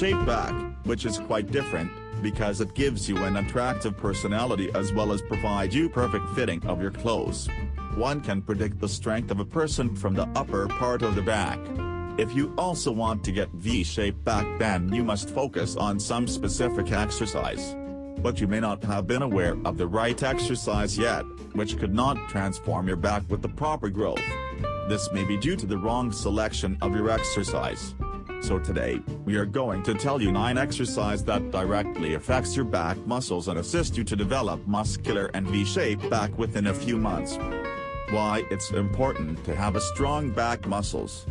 V-shaped back, which is quite different, because it gives you an attractive personality as well as provide you perfect fitting of your clothes. One can predict the strength of a person from the upper part of the back. If you also want to get V-shaped back then you must focus on some specific exercise. But you may not have been aware of the right exercise yet, which could not transform your back with the proper growth. This may be due to the wrong selection of your exercise. So today, we are going to tell you 9 exercise that directly affects your back muscles and assist you to develop muscular and V-shaped back within a few months. Why it's important to have a strong back muscles.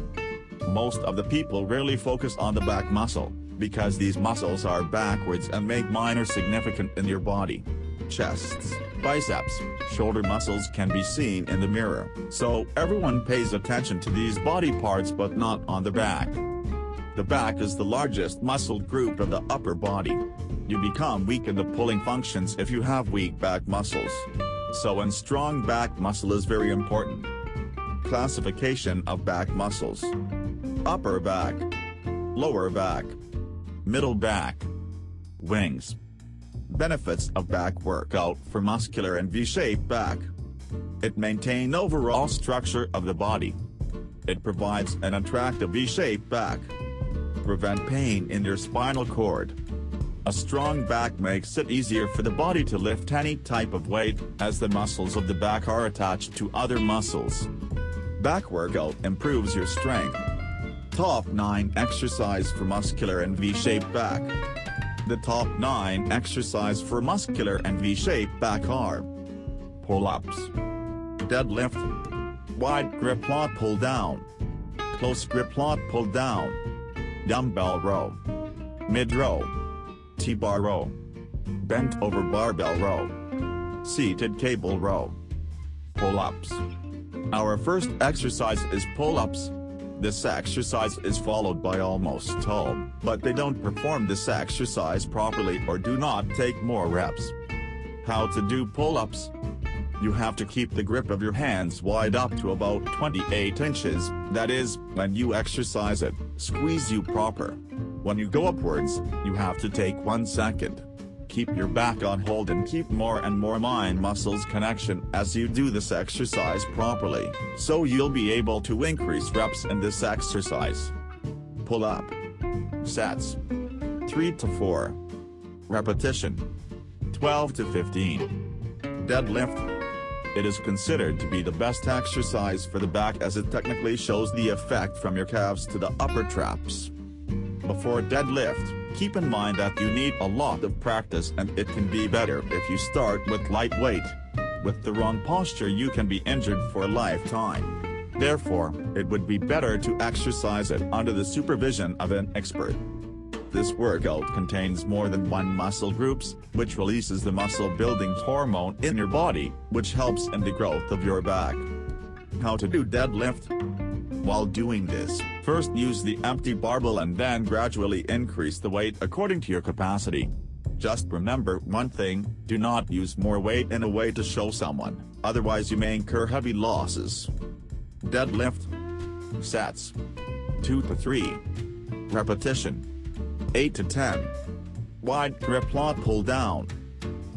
Most of the people rarely focus on the back muscle, because these muscles are backwards and make minor significant in your body. Chests, biceps, shoulder muscles can be seen in the mirror, so everyone pays attention to these body parts but not on the back. The back is the largest muscle group of the upper body. You become weak in the pulling functions if you have weak back muscles. So and strong back muscle is very important. Classification of back muscles. Upper back. Lower back. Middle back. Wings. Benefits of back workout for muscular and V-shaped back. It maintain overall structure of the body. It provides an attractive V-shaped back. Prevent pain in your spinal cord. A strong back makes it easier for the body to lift any type of weight, as the muscles of the back are attached to other muscles. Back workout improves your strength. Top 9 Exercise for Muscular and V-Shaped Back The top 9 exercise for muscular and V-shaped back are Pull-ups Deadlift Wide grip lat pull down Close grip lat pull down Dumbbell row Mid row T-bar row Bent over barbell row Seated cable row Pull-ups Our first exercise is pull-ups this exercise is followed by almost all, but they don't perform this exercise properly or do not take more reps. How to do pull-ups? You have to keep the grip of your hands wide up to about 28 inches, that is, when you exercise it, squeeze you proper. When you go upwards, you have to take 1 second keep your back on hold and keep more and more mind muscles connection as you do this exercise properly, so you'll be able to increase reps in this exercise. Pull up. Sets. 3 to 4. Repetition. 12 to 15. Deadlift. It is considered to be the best exercise for the back as it technically shows the effect from your calves to the upper traps. Before deadlift, Keep in mind that you need a lot of practice and it can be better if you start with lightweight. With the wrong posture you can be injured for a lifetime. Therefore, it would be better to exercise it under the supervision of an expert. This workout contains more than one muscle groups, which releases the muscle building hormone in your body, which helps in the growth of your back. How to do deadlift? While doing this, first use the empty barbell and then gradually increase the weight according to your capacity. Just remember one thing, do not use more weight in a way to show someone, otherwise you may incur heavy losses. Deadlift. Sets. 2 to 3. Repetition. 8 to 10. Wide grip lat pull down.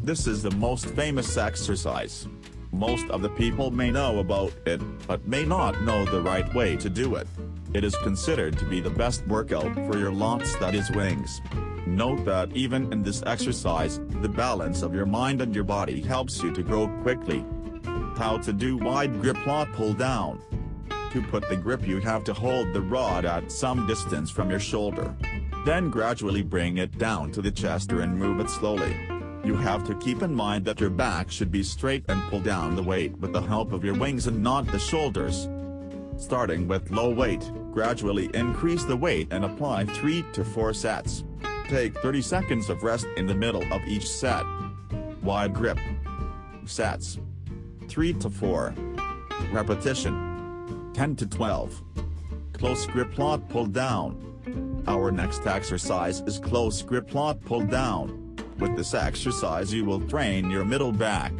This is the most famous exercise. Most of the people may know about it, but may not know the right way to do it. It is considered to be the best workout for your lats that is wings. Note that even in this exercise, the balance of your mind and your body helps you to grow quickly. How to do wide grip lat pull down. To put the grip you have to hold the rod at some distance from your shoulder. Then gradually bring it down to the chest and move it slowly. You have to keep in mind that your back should be straight and pull down the weight with the help of your wings and not the shoulders. Starting with low weight, gradually increase the weight and apply 3 to 4 sets. Take 30 seconds of rest in the middle of each set. Wide grip. Sets. 3 to 4. Repetition. 10 to 12. Close grip lat pull down. Our next exercise is close grip lat pull down. With this exercise you will train your middle back.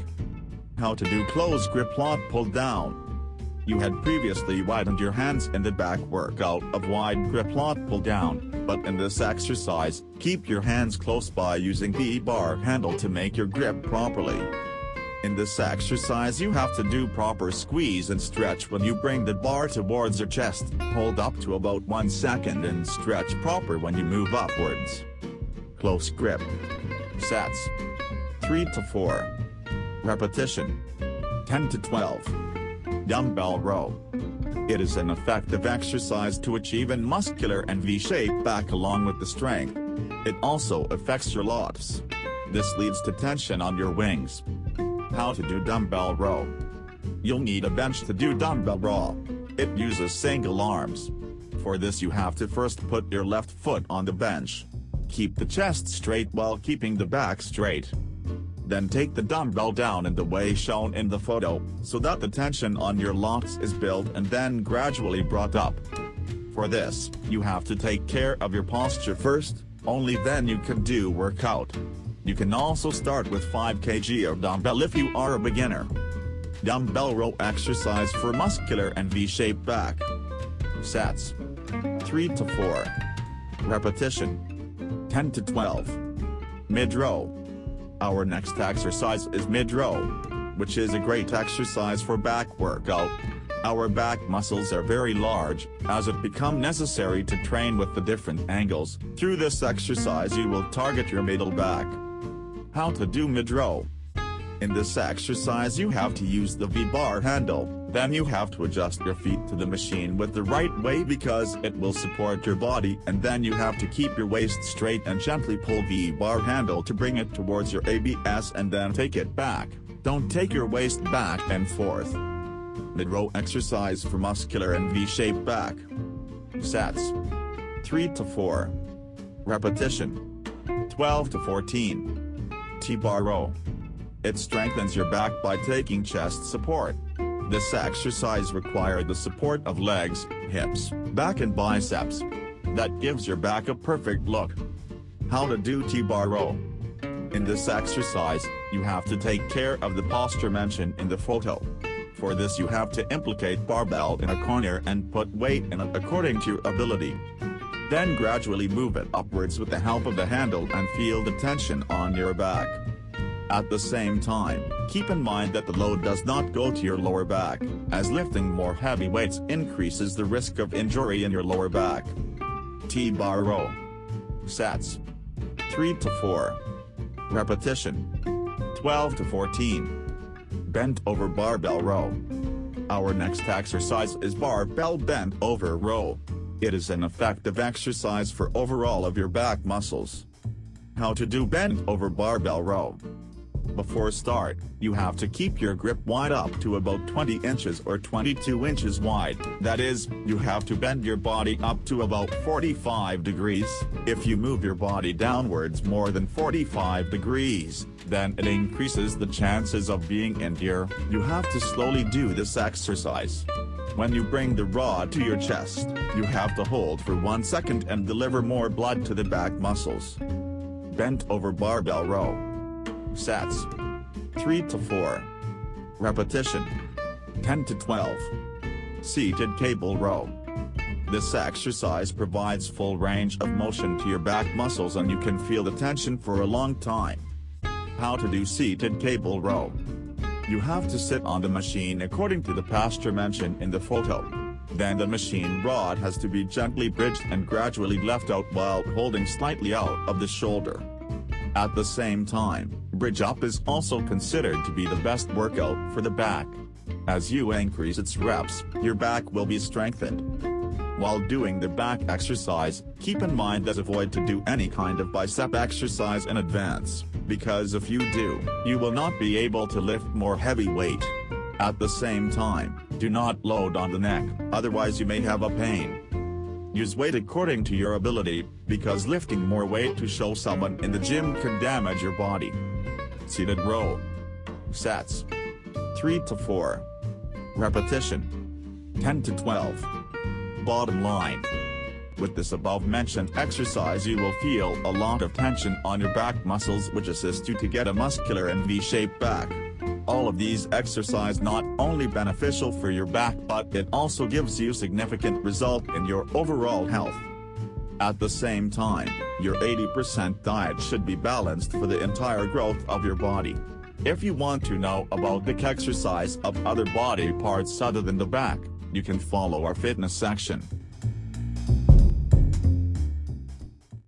How to do close grip lat pull down. You had previously widened your hands in the back workout of wide grip lat pull down, but in this exercise, keep your hands close by using the bar handle to make your grip properly. In this exercise you have to do proper squeeze and stretch when you bring the bar towards your chest, hold up to about 1 second and stretch proper when you move upwards. Close grip. Sets. 3 to 4. Repetition. 10 to 12. Dumbbell row. It is an effective exercise to achieve a muscular and V-shaped back along with the strength. It also affects your lats. This leads to tension on your wings. How to do dumbbell row. You'll need a bench to do dumbbell row. It uses single arms. For this you have to first put your left foot on the bench. Keep the chest straight while keeping the back straight. Then take the dumbbell down in the way shown in the photo, so that the tension on your locks is built and then gradually brought up. For this, you have to take care of your posture first, only then you can do workout. You can also start with 5 kg of dumbbell if you are a beginner. Dumbbell row exercise for muscular and V-shaped back. Sets. 3 to 4. Repetition. 10 to 12. Mid-row. Our next exercise is mid-row, which is a great exercise for back workout. Our back muscles are very large, as it become necessary to train with the different angles. Through this exercise you will target your middle back. How to do mid-row. In this exercise you have to use the V-bar handle, then you have to adjust your feet to the machine with the right way because it will support your body and then you have to keep your waist straight and gently pull V-bar handle to bring it towards your ABS and then take it back, don't take your waist back and forth. Mid-row exercise for muscular and V-shaped back. Sets. 3 to 4. Repetition. 12 to 14. T-bar row. It strengthens your back by taking chest support. This exercise requires the support of legs, hips, back and biceps. That gives your back a perfect look. How to do T-bar row. In this exercise, you have to take care of the posture mentioned in the photo. For this you have to implicate barbell in a corner and put weight in it according to your ability. Then gradually move it upwards with the help of the handle and feel the tension on your back. At the same time, keep in mind that the load does not go to your lower back, as lifting more heavy weights increases the risk of injury in your lower back. T-bar row. Sets. 3 to 4. Repetition. 12 to 14. Bent over barbell row. Our next exercise is barbell bent over row. It is an effective exercise for overall of your back muscles. How to do bent over barbell row. Before start, you have to keep your grip wide up to about 20 inches or 22 inches wide, that is, you have to bend your body up to about 45 degrees. If you move your body downwards more than 45 degrees, then it increases the chances of being injured. You have to slowly do this exercise. When you bring the rod to your chest, you have to hold for one second and deliver more blood to the back muscles. Bent over barbell row. Sets. 3 to 4. Repetition. 10 to 12. Seated cable row. This exercise provides full range of motion to your back muscles and you can feel the tension for a long time. How to do seated cable row. You have to sit on the machine according to the posture mentioned in the photo. Then the machine rod has to be gently bridged and gradually left out while holding slightly out of the shoulder. At the same time, bridge up is also considered to be the best workout for the back. As you increase its reps, your back will be strengthened. While doing the back exercise, keep in mind that avoid to do any kind of bicep exercise in advance, because if you do, you will not be able to lift more heavy weight. At the same time, do not load on the neck, otherwise you may have a pain. Use weight according to your ability, because lifting more weight to show someone in the gym can damage your body. Seated row. Sets. 3 to 4. Repetition. 10 to 12. Bottom line. With this above mentioned exercise you will feel a lot of tension on your back muscles which assist you to get a muscular and V-shaped back. All of these exercise not only beneficial for your back but it also gives you significant result in your overall health. At the same time, your 80% diet should be balanced for the entire growth of your body. If you want to know about the exercise of other body parts other than the back, you can follow our fitness section.